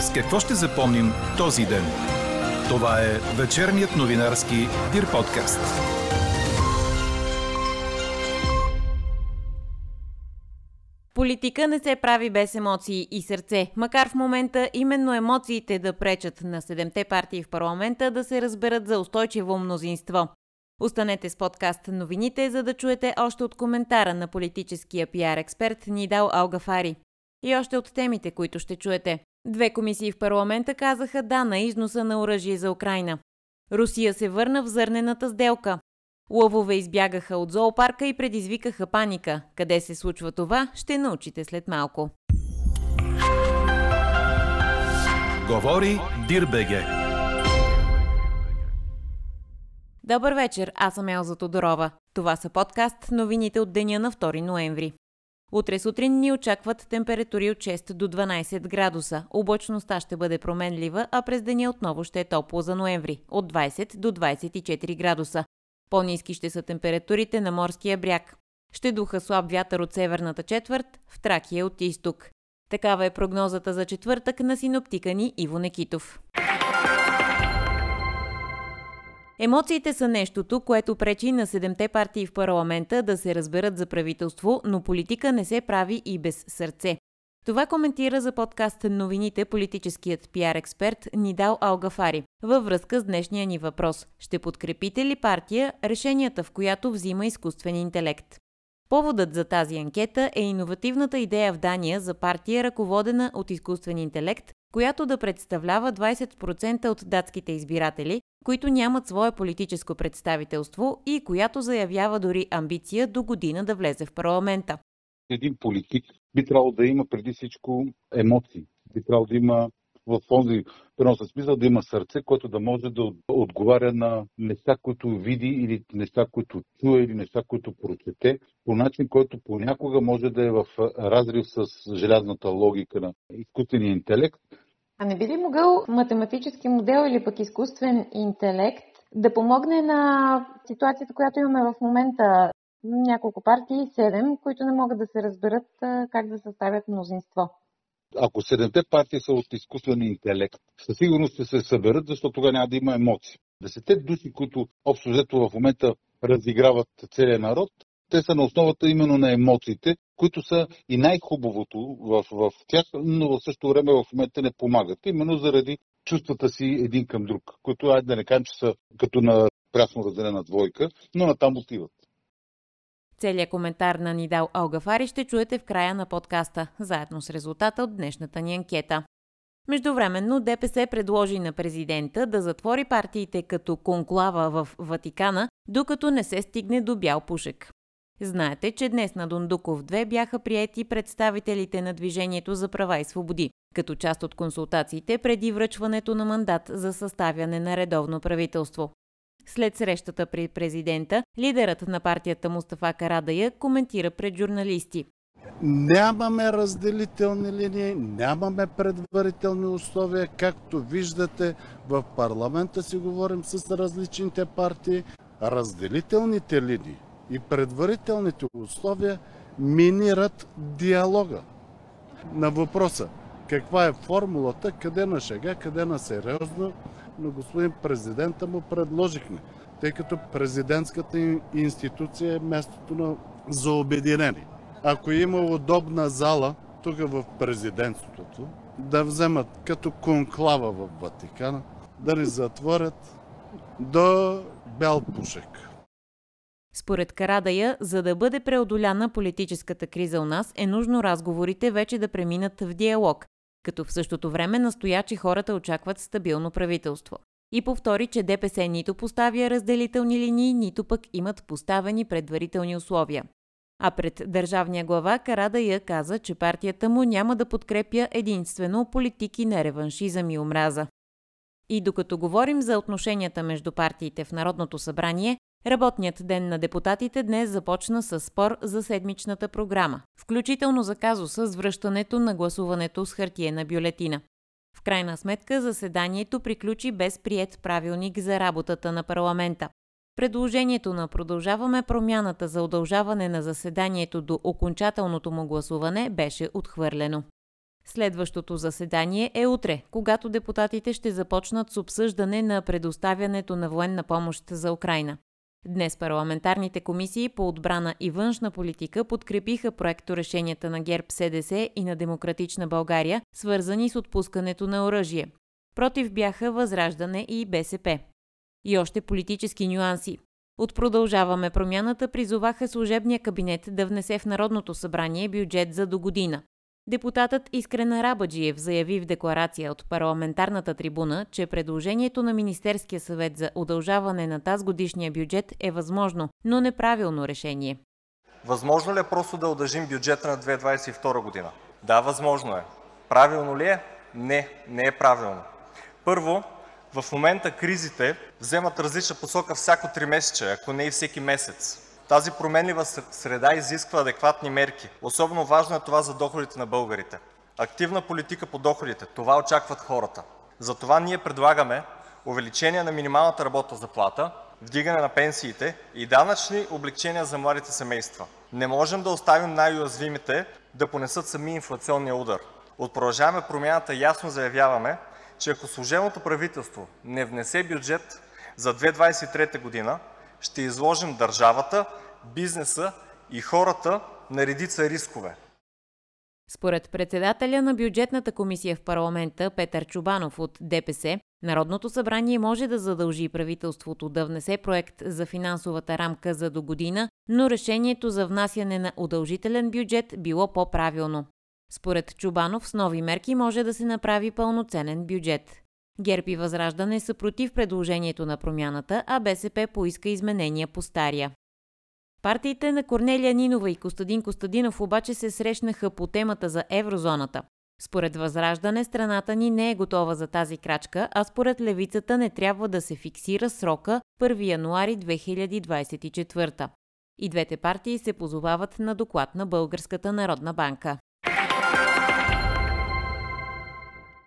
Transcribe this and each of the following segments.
С какво ще запомним този ден? Това е вечерният новинарски Дир подкаст. Политика не се прави без емоции и сърце, макар в момента именно емоциите да пречат на седемте партии в парламента да се разберат за устойчиво мнозинство. Останете с подкаст новините, за да чуете още от коментара на политическия пиар експерт Нидал Алгафари. И още от темите, които ще чуете. Две комисии в парламента казаха да на износа на оръжие за Украина. Русия се върна в зърнената сделка. Лъвове избягаха от зоопарка и предизвикаха паника. Къде се случва това, ще научите след малко. Говори Дирбеге. Добър вечер, аз съм Елза Тодорова. Това са подкаст новините от деня на 2 ноември. Утре сутрин ни очакват температури от 6 до 12 градуса. Облачността ще бъде променлива, а през деня отново ще е топло за ноември – от 20 до 24 градуса. По-низки ще са температурите на морския бряг. Ще духа слаб вятър от северната четвърт, в Тракия от изток. Такава е прогнозата за четвъртък на синоптика ни Иво Некитов. Емоциите са нещото, което пречи на седемте партии в парламента да се разберат за правителство, но политика не се прави и без сърце. Това коментира за подкаст новините политическият пиар експерт Нидал Алгафари във връзка с днешния ни въпрос. Ще подкрепите ли партия решенията, в която взима изкуствен интелект? Поводът за тази анкета е иновативната идея в Дания за партия, ръководена от изкуствен интелект, която да представлява 20% от датските избиратели, които нямат свое политическо представителство и която заявява дори амбиция до година да влезе в парламента. Един политик би трябвало да има преди всичко емоции. Би трябвало да има в този преносен смисъл да има сърце, което да може да отговаря на неща, които види или неща, които чуе или неща, които прочете, по начин, който понякога може да е в разрив с желязната логика на изкуствения интелект. А не би ли могъл математически модел или пък изкуствен интелект да помогне на ситуацията, която имаме в момента? Няколко партии, седем, които не могат да се разберат как да съставят мнозинство ако седемте партии са от изкуствен интелект, със сигурност ще се съберат, защото тогава няма да има емоции. Десете души, които общо взето в момента разиграват целия народ, те са на основата именно на емоциите, които са и най-хубавото в, в тях, но в същото време в момента не помагат. Именно заради чувствата си един към друг, които, айде да не кажем, че са като на прясно разделена двойка, но натам отиват. Целият коментар на Нидал Алгафари ще чуете в края на подкаста, заедно с резултата от днешната ни анкета. Междувременно ДПС предложи на президента да затвори партиите като конклава в Ватикана, докато не се стигне до бял пушек. Знаете, че днес на Дундуков 2 бяха приети представителите на Движението за права и свободи, като част от консултациите преди връчването на мандат за съставяне на редовно правителство. След срещата при президента, лидерът на партията Мустафа Карадая коментира пред журналисти. Нямаме разделителни линии, нямаме предварителни условия. Както виждате, в парламента си говорим с различните партии. Разделителните линии и предварителните условия минират диалога. На въпроса каква е формулата, къде на шега, къде на сериозно, на господин президента му предложихме, тъй като президентската институция е мястото на, за обединение. Ако има удобна зала тук в президентството, да вземат като конклава в Ватикана, да ни затворят до бял пушек. Според Карадая, за да бъде преодоляна политическата криза у нас, е нужно разговорите вече да преминат в диалог, като в същото време настоя, че хората очакват стабилно правителство. И повтори, че ДПС нито поставя разделителни линии, нито пък имат поставени предварителни условия. А пред държавния глава Карадая каза, че партията му няма да подкрепя единствено политики на реваншизъм и омраза. И докато говорим за отношенията между партиите в Народното събрание, Работният ден на депутатите днес започна с спор за седмичната програма, включително за казуса с връщането на гласуването с хартиена бюлетина. В крайна сметка заседанието приключи без прият правилник за работата на парламента. Предложението на Продължаваме промяната за удължаване на заседанието до окончателното му гласуване беше отхвърлено. Следващото заседание е утре, когато депутатите ще започнат с обсъждане на предоставянето на военна помощ за Украина. Днес парламентарните комисии по отбрана и външна политика подкрепиха проекто решенията на ГЕРБ СДС и на Демократична България, свързани с отпускането на оръжие. Против бяха Възраждане и БСП. И още политически нюанси. От продължаваме промяната призоваха служебния кабинет да внесе в Народното събрание бюджет за до година. Депутатът Искрен Арабаджиев заяви в декларация от парламентарната трибуна, че предложението на Министерския съвет за удължаване на тази годишния бюджет е възможно, но неправилно решение. Възможно ли е просто да удължим бюджета на 2022 година? Да, възможно е. Правилно ли е? Не, не е правилно. Първо, в момента кризите вземат различна посока всяко три месече, ако не и всеки месец. Тази променлива среда изисква адекватни мерки. Особено важно е това за доходите на българите. Активна политика по доходите – това очакват хората. Затова ние предлагаме увеличение на минималната работна заплата, вдигане на пенсиите и данъчни облегчения за младите семейства. Не можем да оставим най-уязвимите да понесат сами инфлационния удар. От Продължаваме Промяната ясно заявяваме, че ако служебното правителство не внесе бюджет за 2023 година, ще изложим държавата, бизнеса и хората на редица рискове. Според председателя на бюджетната комисия в парламента Петър Чубанов от ДПС, Народното събрание може да задължи правителството да внесе проект за финансовата рамка за до година, но решението за внасяне на удължителен бюджет било по-правилно. Според Чубанов с нови мерки може да се направи пълноценен бюджет. ГЕРБ Възраждане са против предложението на промяната, а БСП поиска изменения по стария. Партиите на Корнелия Нинова и Костадин Костадинов обаче се срещнаха по темата за еврозоната. Според Възраждане, страната ни не е готова за тази крачка, а според левицата не трябва да се фиксира срока 1 януари 2024. И двете партии се позовават на доклад на Българската народна банка.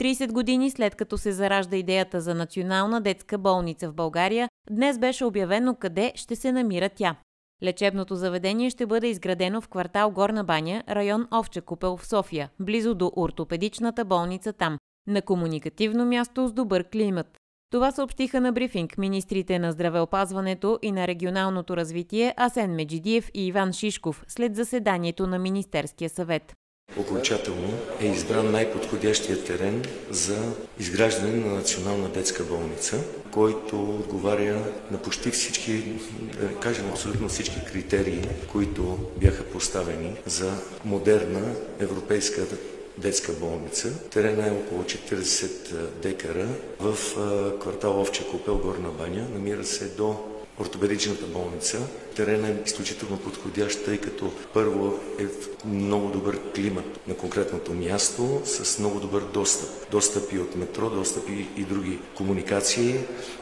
30 години след като се заражда идеята за национална детска болница в България, днес беше обявено къде ще се намира тя. Лечебното заведение ще бъде изградено в квартал Горна баня, район Овче купел в София, близо до ортопедичната болница там, на комуникативно място с добър климат. Това съобщиха на брифинг министрите на здравеопазването и на регионалното развитие Асен Меджидиев и Иван Шишков след заседанието на Министерския съвет. Окончателно е избран най-подходящия терен за изграждане на национална детска болница, който отговаря на почти всички, да кажем абсолютно всички критерии, които бяха поставени за модерна европейска детска болница. Терена е около 40 декара в квартал Овче Купел, Горна баня. Намира се до ортопедичната болница. Терена е изключително подходящ, тъй като първо е в много добър климат на конкретното място, с много добър достъп. Достъп и от метро, достъп и, и други комуникации.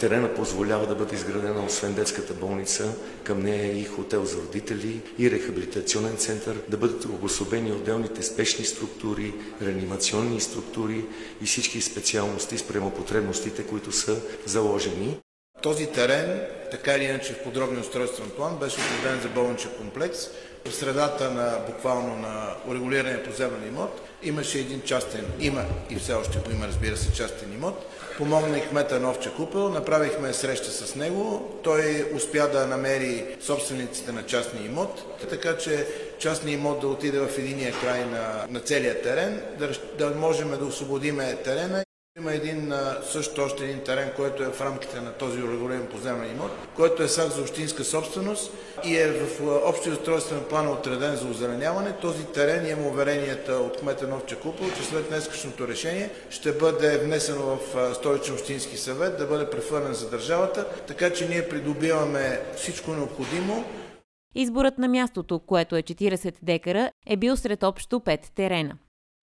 Терена позволява да бъде изградена, освен детската болница, към нея и хотел за родители, и рехабилитационен център, да бъдат обособени отделните спешни структури, реанимационни структури и всички специалности спрямо потребностите, които са заложени. Този терен, така или иначе в подробния устройствен план, беше отреден за болничен комплекс. В средата на буквално на урегулирания поземлен имот имаше един частен, има и все още го има, разбира се, частен имот. Помогна и кмета на купел, направихме среща с него. Той успя да намери собствениците на частния имот, така че частният имот да отиде в единия край на, на целия терен, да, да можем да освободиме терена има един също още един терен, който е в рамките на този урегулиран поземен имот, който е сак за общинска собственост и е в общия устройствен план отреден за озеленяване. Този терен има уверенията от кмета Новче Купол, че след днескашното решение ще бъде внесено в столичен общински съвет, да бъде прехвърлен за държавата, така че ние придобиваме всичко необходимо Изборът на мястото, което е 40 декара, е бил сред общо 5 терена.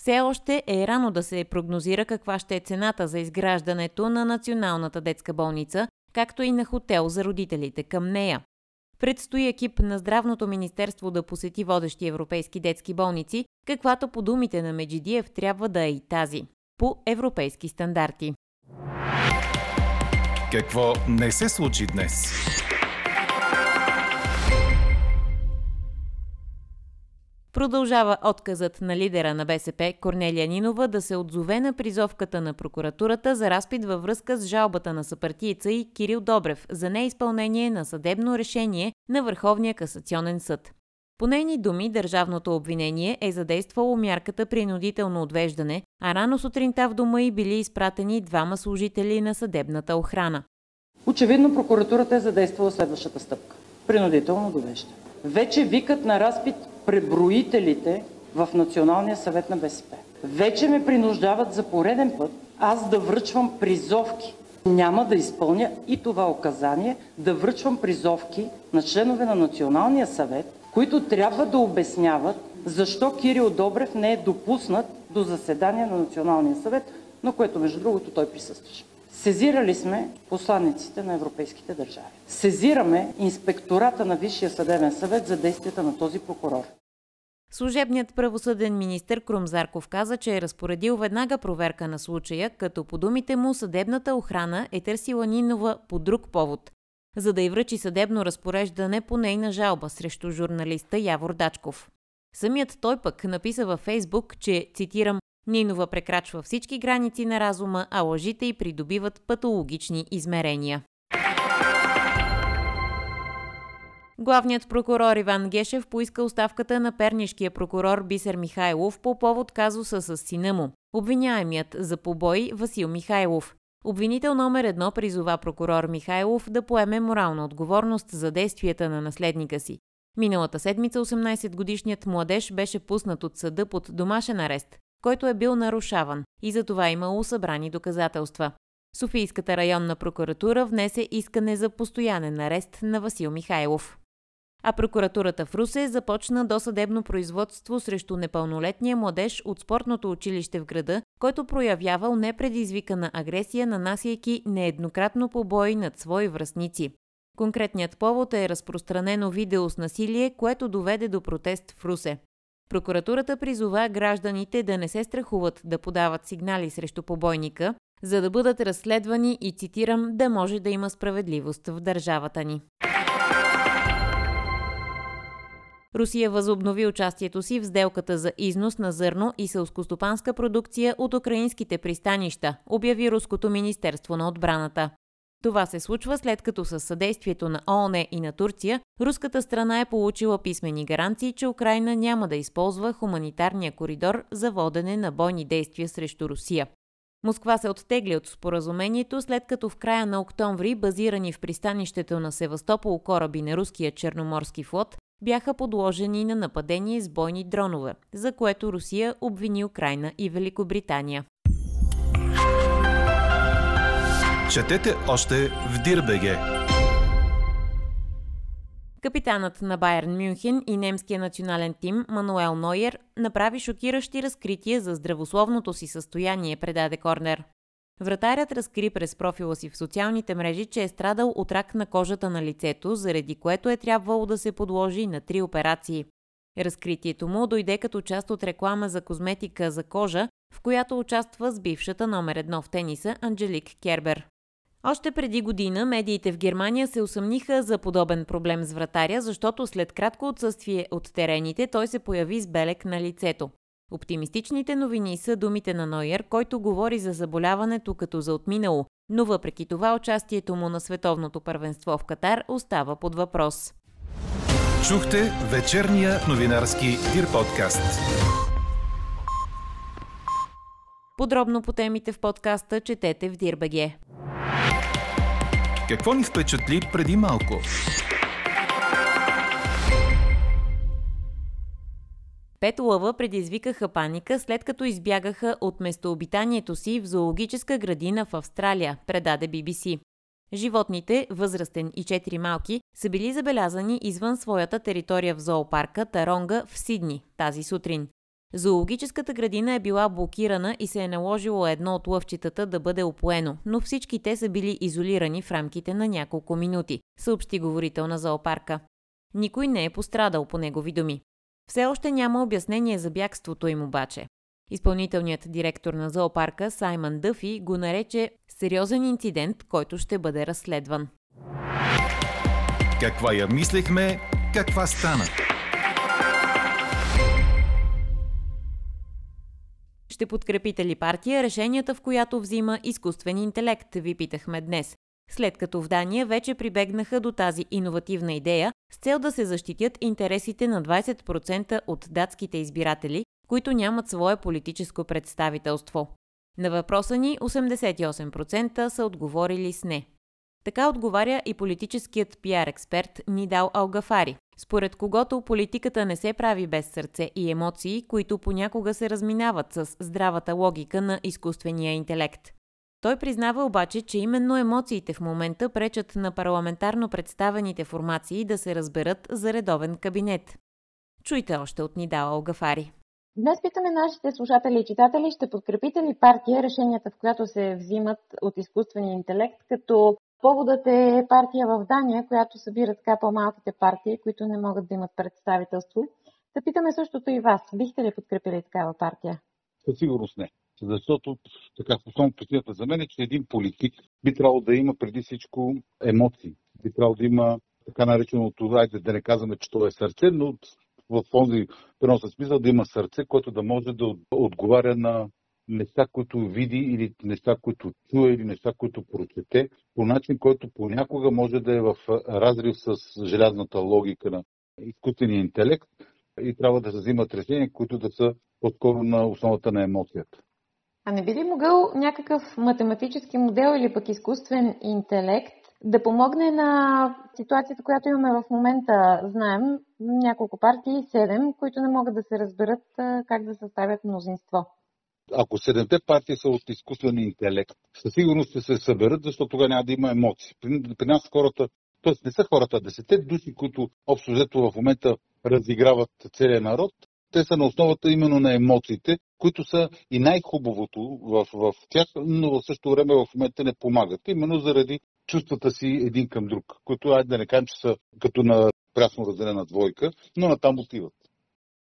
Все още е рано да се прогнозира каква ще е цената за изграждането на Националната детска болница, както и на хотел за родителите към нея. Предстои екип на Здравното министерство да посети водещи европейски детски болници, каквато по думите на Меджидиев трябва да е и тази. По европейски стандарти. Какво не се случи днес? Продължава отказът на лидера на БСП Корнелия Нинова да се отзове на призовката на прокуратурата за разпит във връзка с жалбата на съпартийца и Кирил Добрев за неизпълнение на съдебно решение на Върховния касационен съд. По нейни думи, държавното обвинение е задействало мярката принудително отвеждане, а рано сутринта в дома й били изпратени двама служители на съдебната охрана. Очевидно прокуратурата е задействала следващата стъпка – принудително довеждане. Вече викат на разпит преброителите в Националния съвет на БСП. Вече ме принуждават за пореден път аз да връчвам призовки. Няма да изпълня и това указание да връчвам призовки на членове на Националния съвет, които трябва да обясняват защо Кирил Добрев не е допуснат до заседание на Националния съвет, на което между другото той присъстваше. Сезирали сме посланиците на европейските държави. Сезираме инспектората на Висшия съдебен съвет за действията на този прокурор. Служебният правосъден министр Крум Зарков каза, че е разпоредил веднага проверка на случая, като по думите му съдебната охрана е търсила Нинова по друг повод, за да й връчи съдебно разпореждане по нейна жалба срещу журналиста Явор Дачков. Самият той пък написа във Фейсбук, че, цитирам, Нинова прекрачва всички граници на разума, а лъжите й придобиват патологични измерения. Главният прокурор Иван Гешев поиска оставката на пернишкия прокурор Бисер Михайлов по повод казуса с сина му. Обвиняемият за побой Васил Михайлов. Обвинител номер едно призова прокурор Михайлов да поеме морална отговорност за действията на наследника си. Миналата седмица 18-годишният младеж беше пуснат от съда под домашен арест, който е бил нарушаван и за това имало събрани доказателства. Софийската районна прокуратура внесе искане за постоянен арест на Васил Михайлов. А прокуратурата в Русе започна досъдебно производство срещу непълнолетния младеж от спортното училище в града, който проявявал непредизвикана агресия, нанасяйки нееднократно побои над свои връзници. Конкретният повод е разпространено видео с насилие, което доведе до протест в Русе. Прокуратурата призова гражданите да не се страхуват да подават сигнали срещу побойника, за да бъдат разследвани и цитирам да може да има справедливост в държавата ни. Русия възобнови участието си в сделката за износ на зърно и селскостопанска продукция от украинските пристанища, обяви Руското министерство на отбраната. Това се случва след като със съдействието на ООН и на Турция, руската страна е получила писмени гаранции, че Украина няма да използва хуманитарния коридор за водене на бойни действия срещу Русия. Москва се оттегли от споразумението, след като в края на октомври базирани в пристанището на Севастопол кораби на руския черноморски флот бяха подложени на нападение с бойни дронове, за което Русия обвини Украина и Великобритания. Четете още в Дирбеге. Капитанът на Байерн Мюнхен и немския национален тим Мануел Нойер направи шокиращи разкрития за здравословното си състояние, предаде Корнер. Вратарят разкри през профила си в социалните мрежи, че е страдал от рак на кожата на лицето, заради което е трябвало да се подложи на три операции. Разкритието му дойде като част от реклама за козметика за кожа, в която участва с бившата номер едно в тениса Анджелик Кербер. Още преди година медиите в Германия се усъмниха за подобен проблем с вратаря, защото след кратко отсъствие от терените той се появи с белек на лицето. Оптимистичните новини са думите на Нойер, който говори за заболяването като за отминало, но въпреки това участието му на световното първенство в Катар остава под въпрос. Чухте вечерния новинарски Дир подкаст. Подробно по темите в подкаста четете в Дирбеге. Какво ни впечатли преди малко? Пет лъва предизвикаха паника след като избягаха от местообитанието си в зоологическа градина в Австралия, предаде BBC. Животните, възрастен и четири малки, са били забелязани извън своята територия в зоопарка Таронга в Сидни тази сутрин. Зоологическата градина е била блокирана и се е наложило едно от лъвчетата да бъде опоено, но всички те са били изолирани в рамките на няколко минути, съобщи говорител на зоопарка. Никой не е пострадал по негови думи. Все още няма обяснение за бягството им обаче. Изпълнителният директор на зоопарка Саймън Дъфи го нарече сериозен инцидент, който ще бъде разследван. Каква я мислехме, каква стана? Ще подкрепите ли партия решенията, в която взима изкуствен интелект, ви питахме днес. След като в Дания вече прибегнаха до тази иновативна идея с цел да се защитят интересите на 20% от датските избиратели, които нямат свое политическо представителство. На въпроса ни 88% са отговорили с не. Така отговаря и политическият пиар експерт Нидал Алгафари, според когото политиката не се прави без сърце и емоции, които понякога се разминават с здравата логика на изкуствения интелект. Той признава обаче, че именно емоциите в момента пречат на парламентарно представените формации да се разберат за редовен кабинет. Чуйте още от Нидала Алгафари. Днес питаме нашите слушатели и читатели, ще подкрепите ли партия решенията, в която се взимат от изкуствения интелект, като поводът е партия в Дания, която събира така по-малките партии, които не могат да имат представителство. Да питаме същото и вас. Бихте ли подкрепили такава партия? Със сигурност не. Защото така основната причината за мен е, че един политик би трябвало да има преди всичко емоции. Би трябвало да има така нареченото, айде да не казваме, че то е сърце, но в този преносен смисъл да има сърце, което да може да отговаря на неща, които види или неща, които чуе или неща, които прочете, по начин, който понякога може да е в разрив с желязната логика на изкуствения интелект и трябва да се взимат решения, които да са по-скоро на основата на емоцията. А не би ли могъл някакъв математически модел или пък изкуствен интелект да помогне на ситуацията, която имаме в момента. Знаем няколко партии, седем, които не могат да се разберат как да съставят мнозинство. Ако седемте партии са от изкуствен интелект, със сигурност ще се съберат, защото тогава няма да има емоции. При, при нас хората, т.е. не са хората, десете души, които общо взето в момента разиграват целият народ, те са на основата именно на емоциите, които са и най-хубавото в, в тях, но в същото време в момента не помагат. Именно заради чувствата си един към друг, които, айде да не кажем, че са като на прясно разделена двойка, но натам отиват.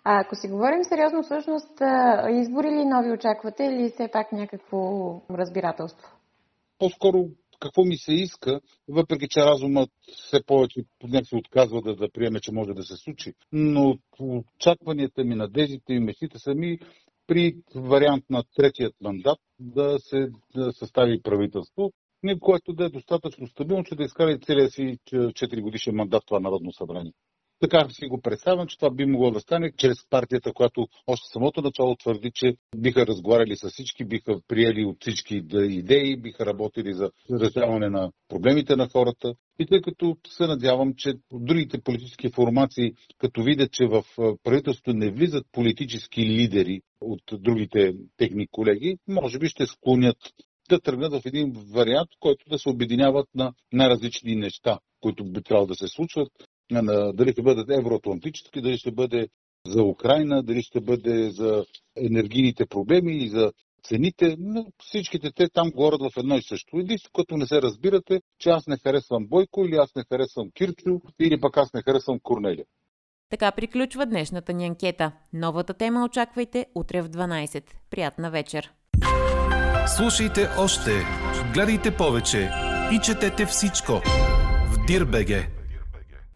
А ако си говорим сериозно, всъщност, избори ли нови очаквате или все пак някакво разбирателство? По-скоро какво ми се иска, въпреки че разумът все повече се отказва да, да приеме, че може да се случи. Но очакванията ми, надеждите и мечтите са ми при вариант на третият мандат да се да състави правителство, което да е достатъчно стабилно, че да изкара целия си 4 годишен мандат това Народно събрание. Така си го представям, че това би могло да стане чрез партията, която още самото начало твърди, че биха разговаряли с всички, биха приели от всички идеи, биха работили за решаване на проблемите на хората. И тъй като се надявам, че другите политически формации, като видят, че в правителството не влизат политически лидери от другите техни колеги, може би ще склонят да тръгнат в един вариант, който да се обединяват на най-различни неща, които би трябвало да се случват. Дали ще бъдат евроатлантически, дали ще бъде за Украина, дали ще бъде за енергийните проблеми и за цените, но всичките те там говорят в едно и също. Единството, което не се разбирате, че аз не харесвам Бойко или аз не харесвам Кирчо или пък аз не харесвам Корнелия. Така приключва днешната ни анкета. Новата тема очаквайте утре в 12. Приятна вечер! Слушайте още, гледайте повече и четете всичко в Дирбеге.